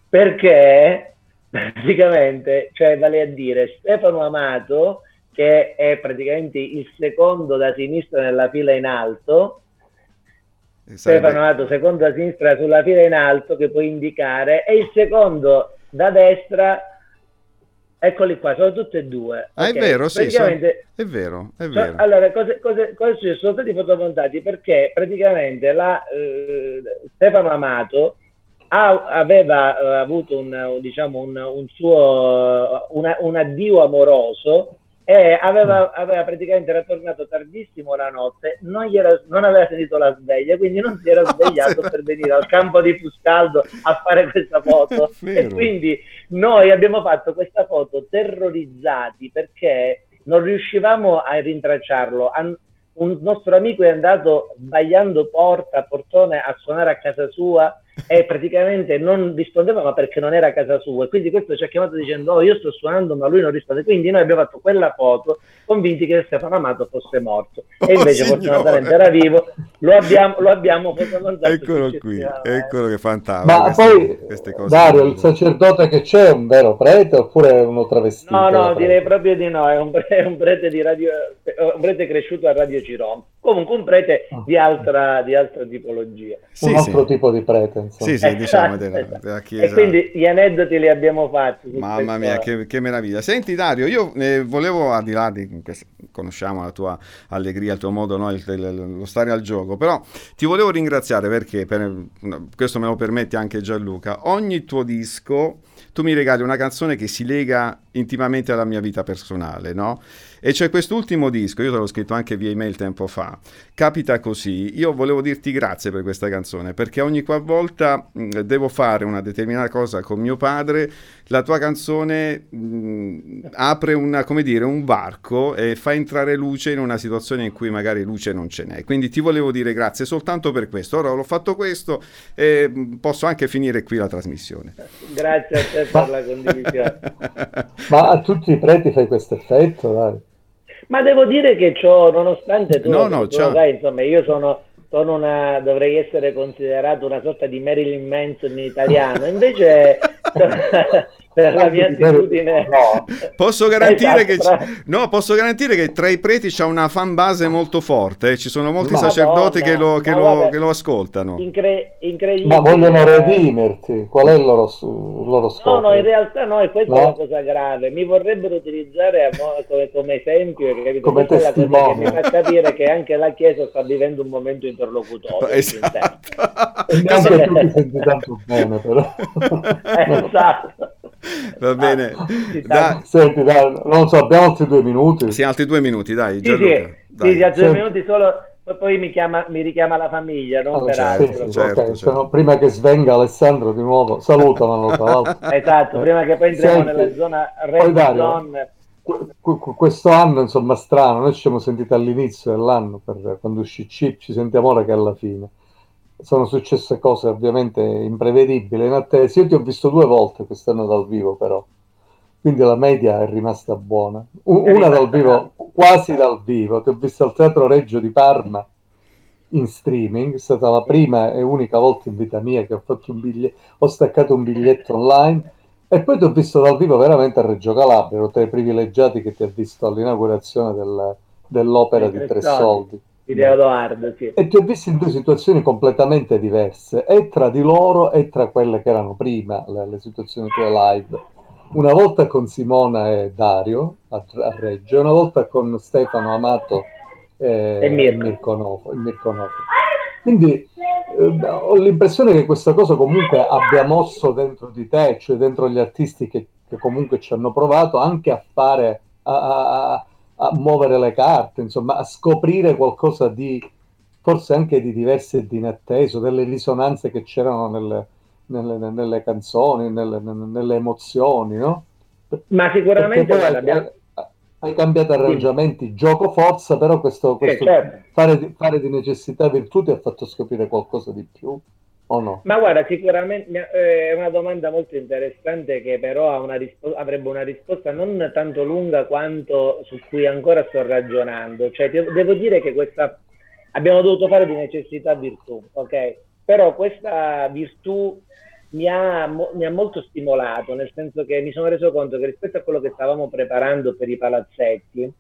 perché *laughs* praticamente, cioè vale a dire Stefano Amato, che è praticamente il secondo da sinistra nella fila in alto. Stefano Amato secondo da sinistra sulla fila in alto che puoi indicare, e il secondo da destra Eccoli qua, sono tutti e due. Ah, okay. è vero, sì, sono... è vero, è vero. Allora, cosa, cosa, cosa Sono stati fotomontati perché praticamente la, eh, Stefano Amato ha, aveva uh, avuto un, diciamo, un, un suo una, un addio amoroso e aveva, mm. aveva, praticamente era tornato tardissimo la notte, non, era, non, aveva sentito la sveglia, quindi non si era *laughs* svegliato per venire al campo di Fuscaldo a fare questa *laughs* foto. E quindi noi abbiamo fatto questa foto terrorizzati perché non riuscivamo a rintracciarlo. Un nostro amico è andato sbagliando porta, portone a suonare a casa sua e praticamente non rispondeva ma perché non era a casa sua. E quindi questo ci ha chiamato dicendo oh io sto suonando ma lui non risponde. Quindi noi abbiamo fatto quella foto convinti che Stefano Amato fosse morto. E oh, invece oh, fortunatamente era vivo. Lo abbiamo, lo abbiamo fotomontato eccolo qui eccolo che fantastico. Ma queste, poi queste cose. Dario il sacerdote che c'è è un vero prete oppure è uno travestito? No no direi proprio di no è un, è un prete di radio un prete cresciuto a Radio Ciron comunque un prete di altra, di altra tipologia. Sì, un altro sì. tipo di prete, insomma. Sì, sì, diciamo della, esatto. della Chiesa. E quindi gli aneddoti li abbiamo fatti. Mamma mia, che, che, meraviglia. Senti Dario, io eh, volevo, al di là di, conosciamo la tua allegria, il tuo modo, no, il, il, lo stare al gioco, però ti volevo ringraziare perché, per, questo me lo permette anche Gianluca, ogni tuo disco tu mi regali una canzone che si lega intimamente alla mia vita personale, no? E c'è quest'ultimo disco, io te l'ho scritto anche via email tempo fa, Capita così, io volevo dirti grazie per questa canzone, perché ogni qualvolta mh, devo fare una determinata cosa con mio padre, la tua canzone mh, apre una, come dire, un varco e fa entrare luce in una situazione in cui magari luce non ce n'è. Quindi ti volevo dire grazie soltanto per questo. Ora ho fatto questo e posso anche finire qui la trasmissione. Grazie a te per la condivisione. *laughs* Ma a tutti i preti fai questo effetto, dai. Ma devo dire che ciò, nonostante tu, no, no, tu sai, insomma, io sono, sono una, dovrei essere considerato una sorta di Marilyn Manson in italiano, invece *laughs* per la mia attitudine. No. Posso, garantire esatto. che, no, posso garantire che tra i preti c'è una fan base molto forte, eh. ci sono molti Madonna, sacerdoti che lo, che, lo, che lo, ascoltano. Incre- incredibile. Ma vogliono redimerti, qual è il loro, il loro scopo? No, no, in realtà no, e questa no? è una cosa grave. Mi vorrebbero utilizzare come, come esempio, capito? come testimone. Che mi fa capire che anche la Chiesa sta vivendo un momento interlocutorio. *laughs* Esatto. E neanche tu ti *laughs* senti tanto bene, però. esatto. Va bene. Da... Senti, dai, non so, abbiamo altri due minuti. Sì, altri due minuti, dai. Sì, sì, dai. sì, altri due minuti solo poi mi, chiama, mi, richiama la famiglia, non allora, per certo, altro. Certo, okay. certo. prima che svenga Alessandro di nuovo, salutamelo tra l'altro. *laughs* esatto, prima che poi entriamo Senti, nella zona red zone. Questo anno, insomma, strano, noi ci siamo sentiti all'inizio dell'anno, per, quando uscì Chip, ci sentiamo ora che è alla fine sono successe cose ovviamente imprevedibili in attesa. Io ti ho visto due volte quest'anno dal vivo, però. Quindi la media è rimasta buona. una dal vivo, quasi dal vivo. Ti ho visto al Teatro Reggio di Parma in streaming. È stata la prima e unica volta in vita mia che ho fatto un biglietto, ho staccato un biglietto online. E poi ti ho visto dal vivo veramente a Reggio Calabria, ero tra i privilegiati che ti ha visto all'inaugurazione del, dell'opera di Tre Soldi di Leodoardo. Sì. E ti ho visto in due situazioni completamente diverse, e tra di loro e tra quelle che erano prima, le, le situazioni tue live. Una volta con Simona e Dario a, a Reggio, una volta con Stefano Amato e, e Mirko. Mirko, Nofo, Mirko Nofo. Quindi eh, ho l'impressione che questa cosa comunque abbia mosso dentro di te, cioè dentro gli artisti che, che comunque ci hanno provato anche a fare, a, a, a muovere le carte, insomma, a scoprire qualcosa di forse anche di diverso e di inatteso, delle risonanze che c'erano nelle, nelle, nelle canzoni, nelle, nelle, emozioni, no? Ma sicuramente hai, hai, cambiato arrangiamenti, sì. gioco forza, però questo, questo certo. fare, fare, di necessità virtù ti ha fatto scoprire qualcosa di più o no? Ma guarda, sicuramente eh, è una domanda molto interessante che però una rispo- avrebbe una risposta non tanto lunga quanto su cui ancora sto ragionando. Cioè, devo dire che questa abbiamo dovuto fare di necessità virtù, ok? Però questa virtù mi ha, mi ha, molto stimolato, nel senso che mi sono reso conto che rispetto a quello che stavamo preparando per i palazzetti,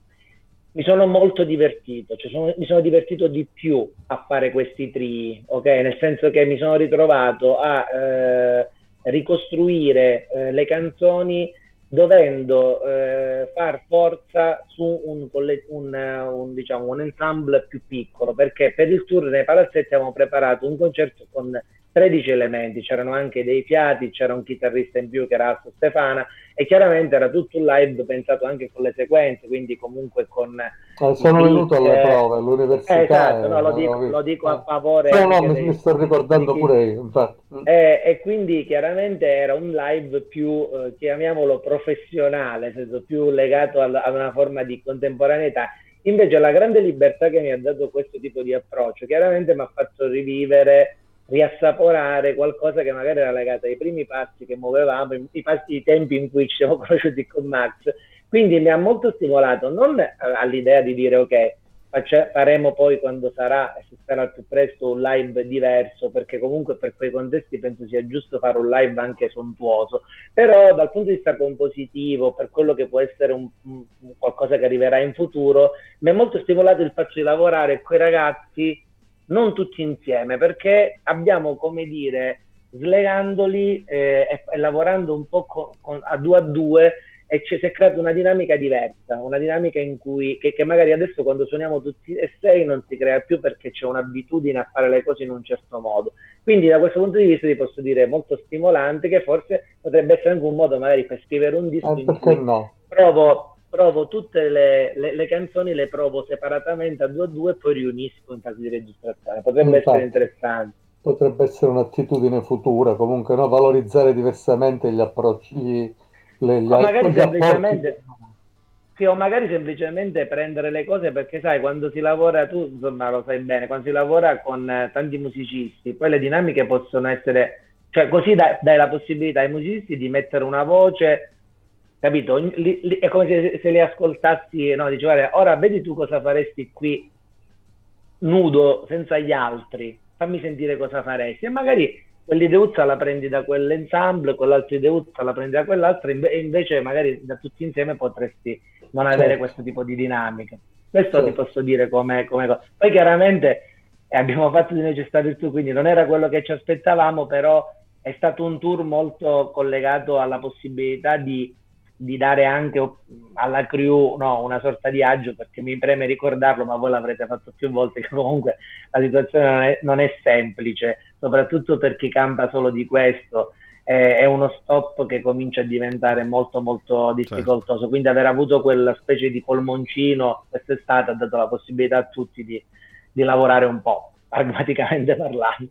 mi sono molto divertito, cioè sono, mi sono divertito di più a fare questi tri, ok? Nel senso che mi sono ritrovato a eh, ricostruire eh, le canzoni dovendo eh, far forza su un, un, un, diciamo, un ensemble più piccolo, perché per il tour nei palazzetti abbiamo preparato un concerto con 13 elementi, c'erano anche dei fiati, c'era un chitarrista in più che era Asso Stefana e chiaramente era tutto un live pensato anche con le sequenze, quindi comunque con... Eh, sono venuto alle prove all'università. Eh, esatto, no, lo, dico, lo, dico, a favore... No, no, mi, dei, sto ricordando pure io, infatti. Eh, e quindi chiaramente era un live più, eh, chiamiamolo professionale, nel senso più legato alla, a una forma di contemporaneità. Invece la grande libertà che mi ha dato questo tipo di approccio chiaramente mi ha fatto rivivere riassaporare qualcosa che magari era legato ai primi passi che muovevamo, i, passi, i tempi in cui ci siamo *laughs* conosciuti con Max. Quindi mi ha molto stimolato, non all'idea di dire ok, Face- faremo poi quando sarà, e si spera al più presto, un live diverso, perché comunque per quei contesti penso sia giusto fare un live anche sontuoso, però dal punto di vista compositivo, per quello che può essere un, un, qualcosa che arriverà in futuro, mi è molto stimolato il fatto di lavorare con i ragazzi non tutti insieme, perché abbiamo, come dire, slegandoli eh, e, e, lavorando un po' con, con, a due a due, e ci si è creata una dinamica diversa, una dinamica in cui, che, che, magari adesso quando suoniamo tutti e sei non si crea più perché c'è un'abitudine a fare le cose in un certo modo. Quindi da questo punto di vista ti posso dire molto stimolante che forse potrebbe essere anche un modo magari per scrivere un disco eh, in cui no? provo, provo tutte le, le, le, canzoni, le provo separatamente a due a due e poi riunisco in caso di registrazione. Potrebbe Infatti. essere interessante potrebbe essere un'attitudine futura, comunque no? valorizzare diversamente gli approcci, le, gli, o magari semplicemente sì, o magari semplicemente prendere le cose perché sai quando si lavora tu insomma lo sai bene quando si lavora con eh, tanti musicisti poi le dinamiche possono essere cioè così dai, dai la possibilità ai musicisti di mettere una voce capito li, li, è come se, se li ascoltassi no dici guarda ora vedi tu cosa faresti qui nudo senza gli altri fammi sentire cosa faresti e magari quell'ideuzza la prendi da quell'ensemble, quell'altra ideuzza la prendi da quell'altra, e invece magari da tutti insieme potresti non avere certo. questo tipo di dinamiche. Questo certo. ti posso dire come, cosa. Poi chiaramente eh, abbiamo fatto di necessario tour, quindi non era quello che ci aspettavamo, però è stato un tour molto collegato alla possibilità di di dare anche alla crew no, una sorta di agio perché mi preme ricordarlo ma voi l'avrete fatto più volte *laughs* che comunque la situazione non è, non è semplice soprattutto per chi campa solo di questo è, è, uno stop che comincia a diventare molto molto difficoltoso certo. quindi aver avuto quella specie di polmoncino quest'estate ha dato la possibilità a tutti di, di lavorare un po' pragmaticamente parlando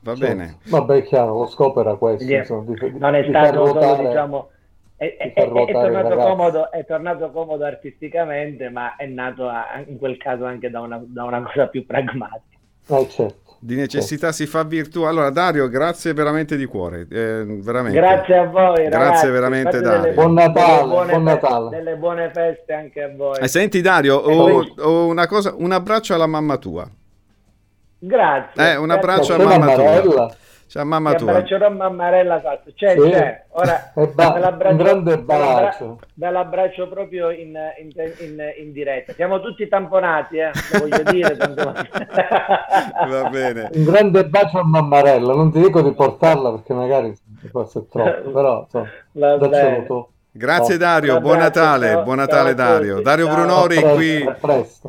va bene vabbè chiaro lo scopo era questo yeah. insomma, di, non è stato solo diciamo è, è, è, tornato comodo, è, tornato comodo, artisticamente, ma è nato a, in quel caso anche da una, da una cosa più pragmatica. Oh, certo. Di necessità certo. si fa virtù. Allora, Dario, grazie veramente di cuore. Eh, veramente. Grazie a voi. Grazie ragazzi. veramente, Dario. Delle, buon Natale. Buone buon Natale. Delle buone feste anche a voi. Eh, senti, Dario, ho, ho una cosa, un abbraccio alla mamma tua. Grazie. Eh, un abbraccio alla mamma tua. Ciao mamma Ti tua. abbraccerò mammarella esatto. C'è, sì. c'è. Ora *laughs* ba- ve l'abbraccio, un grande bacio. Ve l'abbraccio proprio in, in, in, in, diretta. Siamo tutti tamponati, eh? Lo voglio dire. Va bene. Un grande bacio a mammarella. Non ti dico di portarla perché magari forse è troppo, però insomma, *laughs* daccelo tu. Grazie Dario, buon Natale, buon Natale Dario. Dario Brunori qui,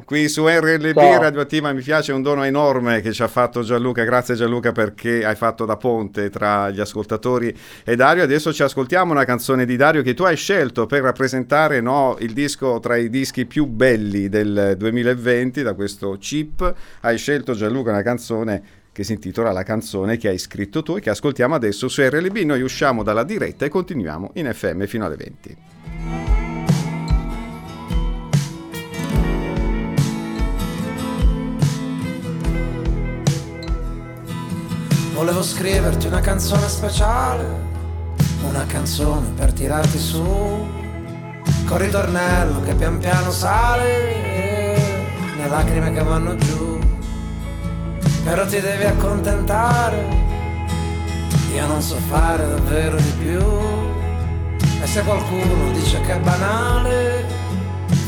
qui, su RLB ciao. Radioattiva, mi piace, un dono enorme che ci ha fatto Gianluca, grazie Gianluca perché hai fatto da ponte tra gli ascoltatori e Dario. Adesso ci ascoltiamo una canzone di Dario che tu hai scelto per rappresentare no, il disco tra i dischi più belli del 2020 da questo chip. Hai scelto Gianluca una canzone che si intitola La canzone che hai scritto tu e che ascoltiamo adesso su RLB. Noi usciamo dalla diretta e continuiamo in FM fino alle 20. Volevo scriverti una canzone speciale, una canzone per tirarti su, con ritornello che pian piano sale, le lacrime che vanno giù però ti devi accontentare. Io non so fare davvero di più. E se qualcuno dice che è banale,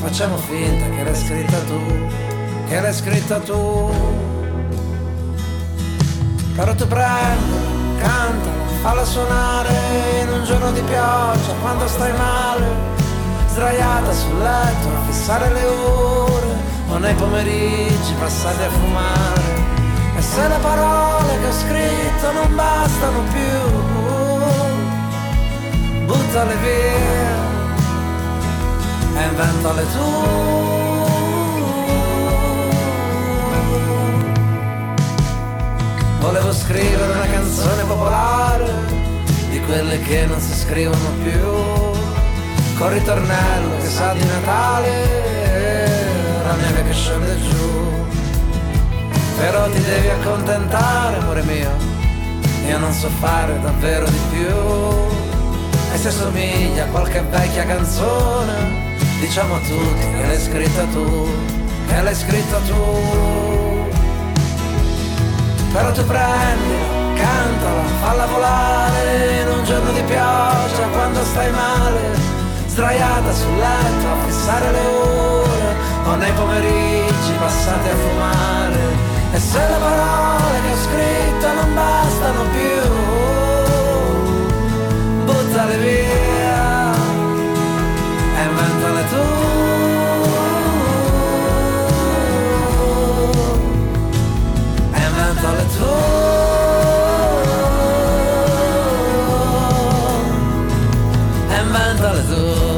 facciamo finta che l'hai scritta tu, che l'hai scritta tu. Però tu prendi, canta, falla suonare in un giorno di pioggia quando stai male, sdraiata sul letto a fissare le ore, o nei pomeriggi passati a fumare e se le parole che ho scritto non bastano più, buttale via e inventale tu. Volevo scrivere una canzone popolare, di quelle che non si scrivono più, con ritornello che sa di Natale, la neve che scende giù però ti devi accontentare, amore mio. Io non so fare davvero di più. E se somiglia a qualche vecchia canzone, diciamo a tutti che l'hai scritta tu, e l'hai scritta tu. Però tu prendila, cantala, falla volare in un giorno di pioggia quando stai male, sdraiata sul letto a fissare le ore o nei pomeriggi passati a fumare. E se le parole che ho scritto non bastano più, buttale via e inventale tu. E inventale tu. Inventale tu.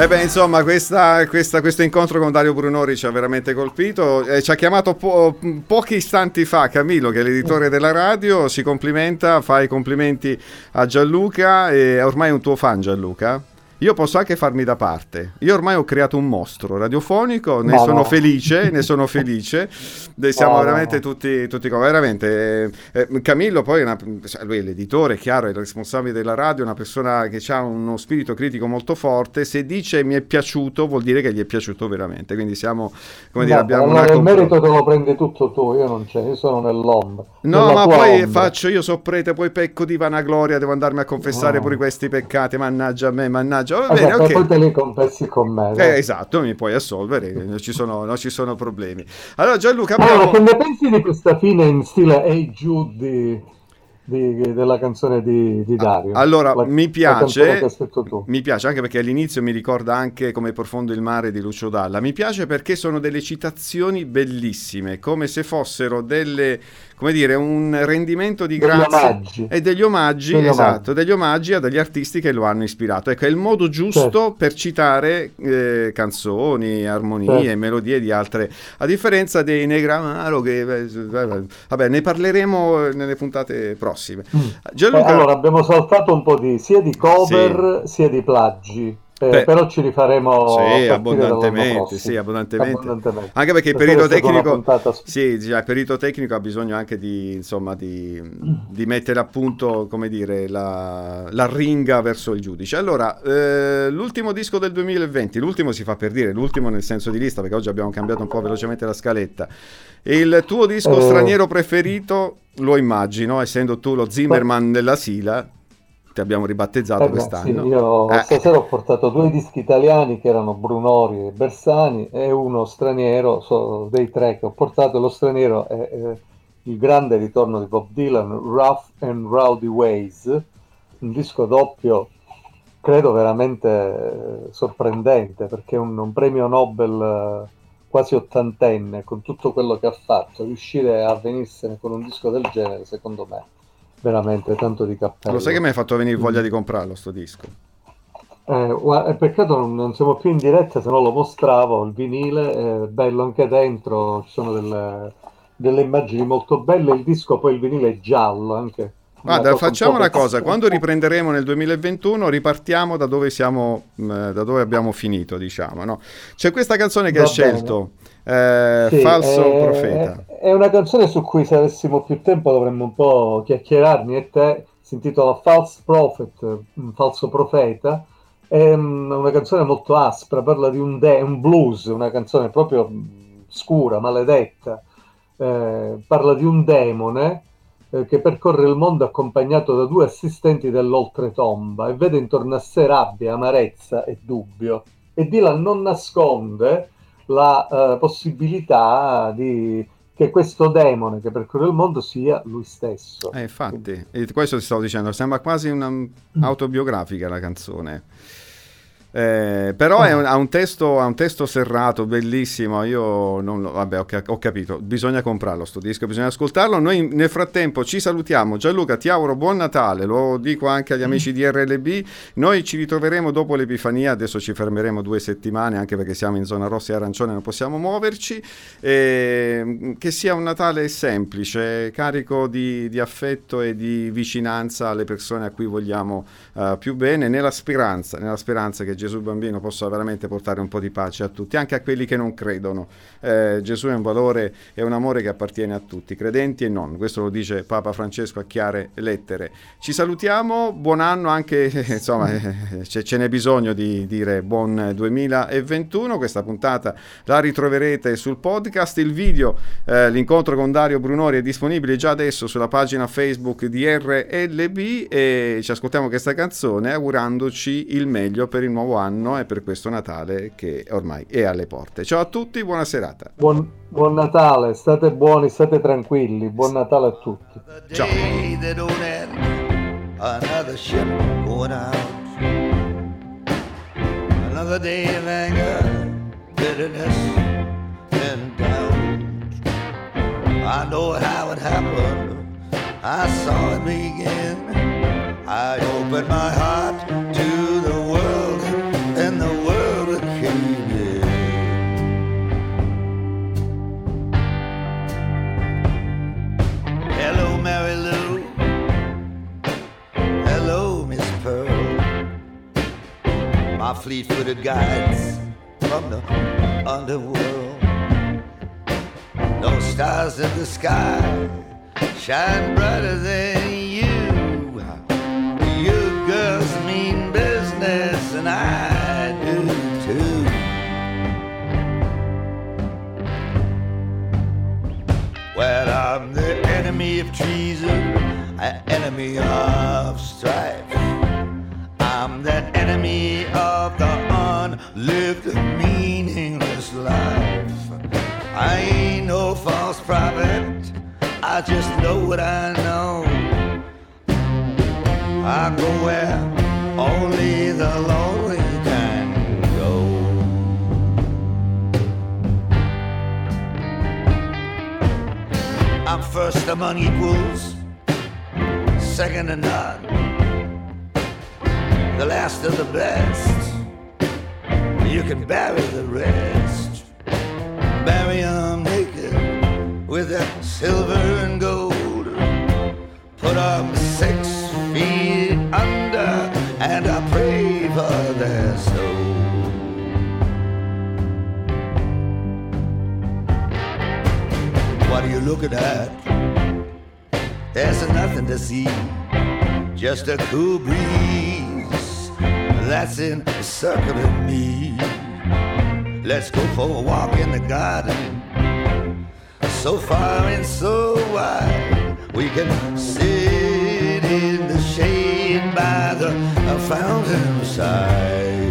E beh, insomma, questa- questa- questo incontro con Dario Brunori ci ha veramente colpito. Eh, ci ha chiamato po- pochi istanti fa Camillo, che è l'editore della radio, si complimenta, fa i complimenti a Gianluca e è ormai un tuo fan Gianluca? Io posso anche farmi da parte. Io ormai ho creato un mostro radiofonico, ne No, sono no. felice, *laughs* ne sono felice. Siamo no, veramente no. tutti, tutti veramente. eh, eh, Camillo poi una- lui è l'editore, è chiaro, è il responsabile della radio, è una persona che ha uno spirito critico molto forte. Se dice mi è piaciuto, vuol dire che gli è piaciuto veramente. Quindi siamo, come dire, abbiamo allora una il merito te lo prendi tutto tu, io non c'è, io sono nell'ombra. No, ma poi ombra. faccio, io so prete, poi pecco di vanagloria, devo andarmi a confessare pure questi peccati, mannaggia a me, mannaggia. Va Vabbè, bene, poi- ok. poi te li confessi con me. Eh, esatto, mi puoi assolvere, non ci sono, non ci sono problemi. Allora Gianluca, Allora, abbiamo... che ne pensi di questa fine in stile Hey Jude di- di- della canzone di, di Dario? Allora, La- mi piace, mi piace anche perché all'inizio mi ricorda anche come profondo il mare di Lucio Dalla. Mi piace perché sono delle citazioni bellissime, come se fossero delle, come dire, un rendimento di omaggi. e degli omaggi, Degli esatto, omaggi. degli omaggi a degli artisti che lo hanno ispirato. Ecco, è il modo giusto Certo. per citare eh, canzoni, armonie, Certo. melodie di altre, a differenza dei Negramaro che eh, vabbè, ne parleremo nelle puntate prossime. Mm. Gianluca Eh, allora, abbiamo saltato un po' di sia di cover sia di plagi, eh, Beh, però ci rifaremo Sì, abbondantemente, sì, abbondantemente. Abbondantemente. Anche perché il una tecnico, sì, già, il perito tecnico ha bisogno anche di, insomma, di, di mettere a punto, come dire, la, la ringa verso il giudice. Allora, eh, l'ultimo disco del 2020, l'ultimo si fa per dire, l'ultimo nel senso di lista, perché oggi abbiamo cambiato un po' velocemente la scaletta. Il tuo disco Eh. straniero preferito, lo immagino, essendo tu lo Zimmerman della Sila, ti abbiamo ribattezzato Eh quest'anno. sì, io Eh. stasera ho portato due dischi italiani che erano Brunori e Bersani e uno straniero, so- dei tre che ho portato, lo straniero è, è il grande ritorno di Bob Dylan, Rough and Rowdy Ways, un disco doppio, credo veramente eh, sorprendente perché un, un premio Nobel eh, quasi ottantenne con tutto quello che ha fatto, riuscire a venirsene con un disco del genere, secondo me, veramente tanto di cappello. Lo sai che mi hai fatto venire voglia di comprarlo sto disco? Eh, è peccato non, non siamo più in diretta, se no lo mostravo, il vinile, è bello anche dentro, ci sono delle, delle immagini molto belle, il disco poi il vinile è giallo anche. Guarda, facciamo una cosa, quando riprenderemo nel 2021 ripartiamo da dove siamo, mh, da dove abbiamo finito, diciamo, no? C'è questa canzone che Va hai scelto, eh, Sì, Falso è- Profeta. È una canzone su cui se avessimo più tempo dovremmo un po' chiacchierarmi e te, si intitola False Prophet, un falso profeta, È una canzone molto aspra, parla di un, de- un blues, una canzone proprio scura, maledetta. Eh, parla di un demone eh, che percorre il mondo accompagnato da due assistenti dell'oltretomba e vede intorno a sé rabbia, amarezza e dubbio. E Dylan non nasconde la uh, possibilità di che questo demone che percorre il mondo sia lui stesso. Eh, infatti, e questo ti stavo dicendo, sembra quasi un'autobiografica la canzone. Eh, però un, ha, un testo, ha, un testo, serrato, bellissimo. Io non lo, vabbè, ho, ho, capito. Bisogna comprarlo sto disco, bisogna ascoltarlo. Noi nel frattempo ci salutiamo. Gianluca, ti auguro buon Natale. Lo dico anche agli amici di RLB. Noi ci ritroveremo dopo l'Epifania. Adesso ci fermeremo due settimane anche perché siamo in zona rossa e arancione, non possiamo muoverci. Eh, che sia un Natale semplice, carico di, di, affetto e di vicinanza alle persone a cui vogliamo uh, più bene, nella speranza, nella speranza che Gesù bambino possa veramente portare un po' di pace a tutti, anche a quelli che non credono. Eh, Gesù è un valore e un amore che appartiene a tutti, credenti e non. Questo lo dice Papa Francesco a chiare lettere. Ci salutiamo, buon anno anche, *laughs* insomma, eh, ce, ce n'è bisogno di dire buon 2021. Questa puntata la ritroverete sul podcast. Il video, eh, l'incontro con Dario Brunori è disponibile già adesso sulla pagina Facebook di RLB e ci ascoltiamo questa canzone augurandoci il meglio per il nuovo nuovo anno e per questo Natale che ormai è alle porte. Ciao a tutti, buona serata. Buon, buon Natale, state buoni, state tranquilli, buon Natale a tutti. Ciao. Another day of anger, bitterness, and doubt. I know how it happened. I saw it begin. I opened my heart fleet-footed guides from the underworld. No stars in the sky shine brighter than you. You girls mean business, and I do too. Well, I'm the enemy of treason, an enemy of strife. I'm that enemy of the unlived, meaningless life. I ain't no false prophet. I just know what I know. I go where only the lonely can go. I'm first among equals, second to none, the last of the best. You can bury the rest, Bury bury 'em naked with that silver and gold. Put them six feet under, and I pray for their soul. What are you looking at? There's nothing to see, just a cool breeze that's encircling me. Let's go for a walk in the garden so far and so wide. We can sit in the shade by the fountain side.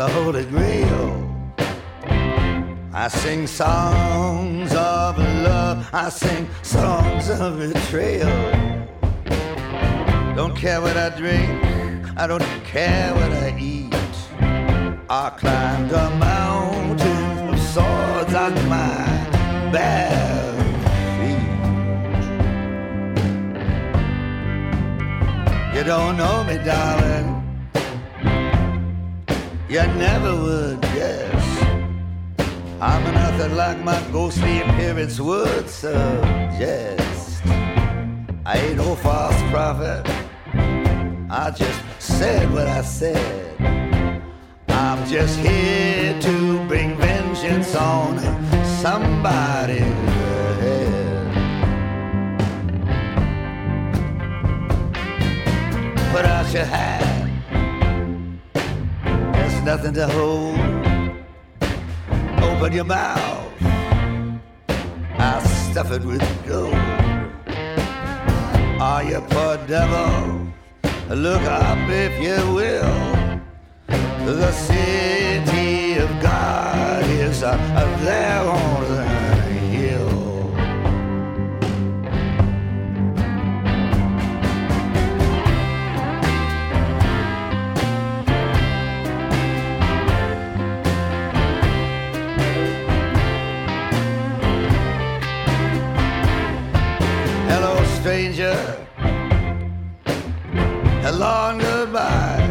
The Holy Grail. I sing songs of love, I sing songs of betrayal. Don't care what I drink, I don't care what I eat. I climbed a mountain of swords on my bare feet. You don't know me, darling you never would guess. I'm nothing like my ghostly appearance would suggest. I ain't no false prophet. I just said what I said. I'm just here to bring vengeance on somebody's head. Put out your hat. Nothing to hold. Open your mouth. I'll stuff it with gold. Are you poor devil? Look up if you will. The city of God is uh, there on the And goodbye.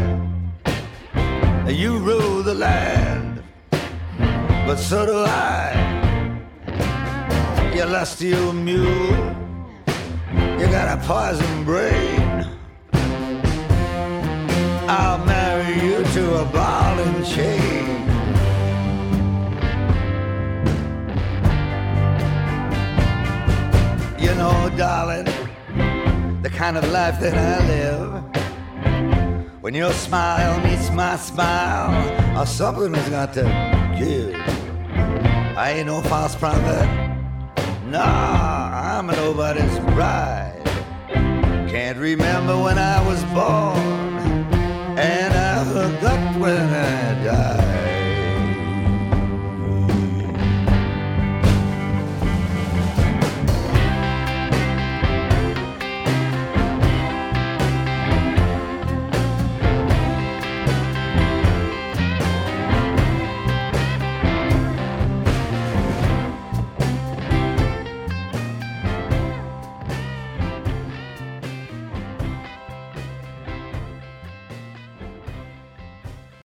You rule the land, but so do I. You lusty old mule, you got a poison brain. I'll marry you to a ball and chain. You know, darling, the kind of life that I live. When your smile meets my smile, or something has got to give. I ain't no false prophet. Nah, I'm nobody's bride. Can't remember when I was born, and I forgot when I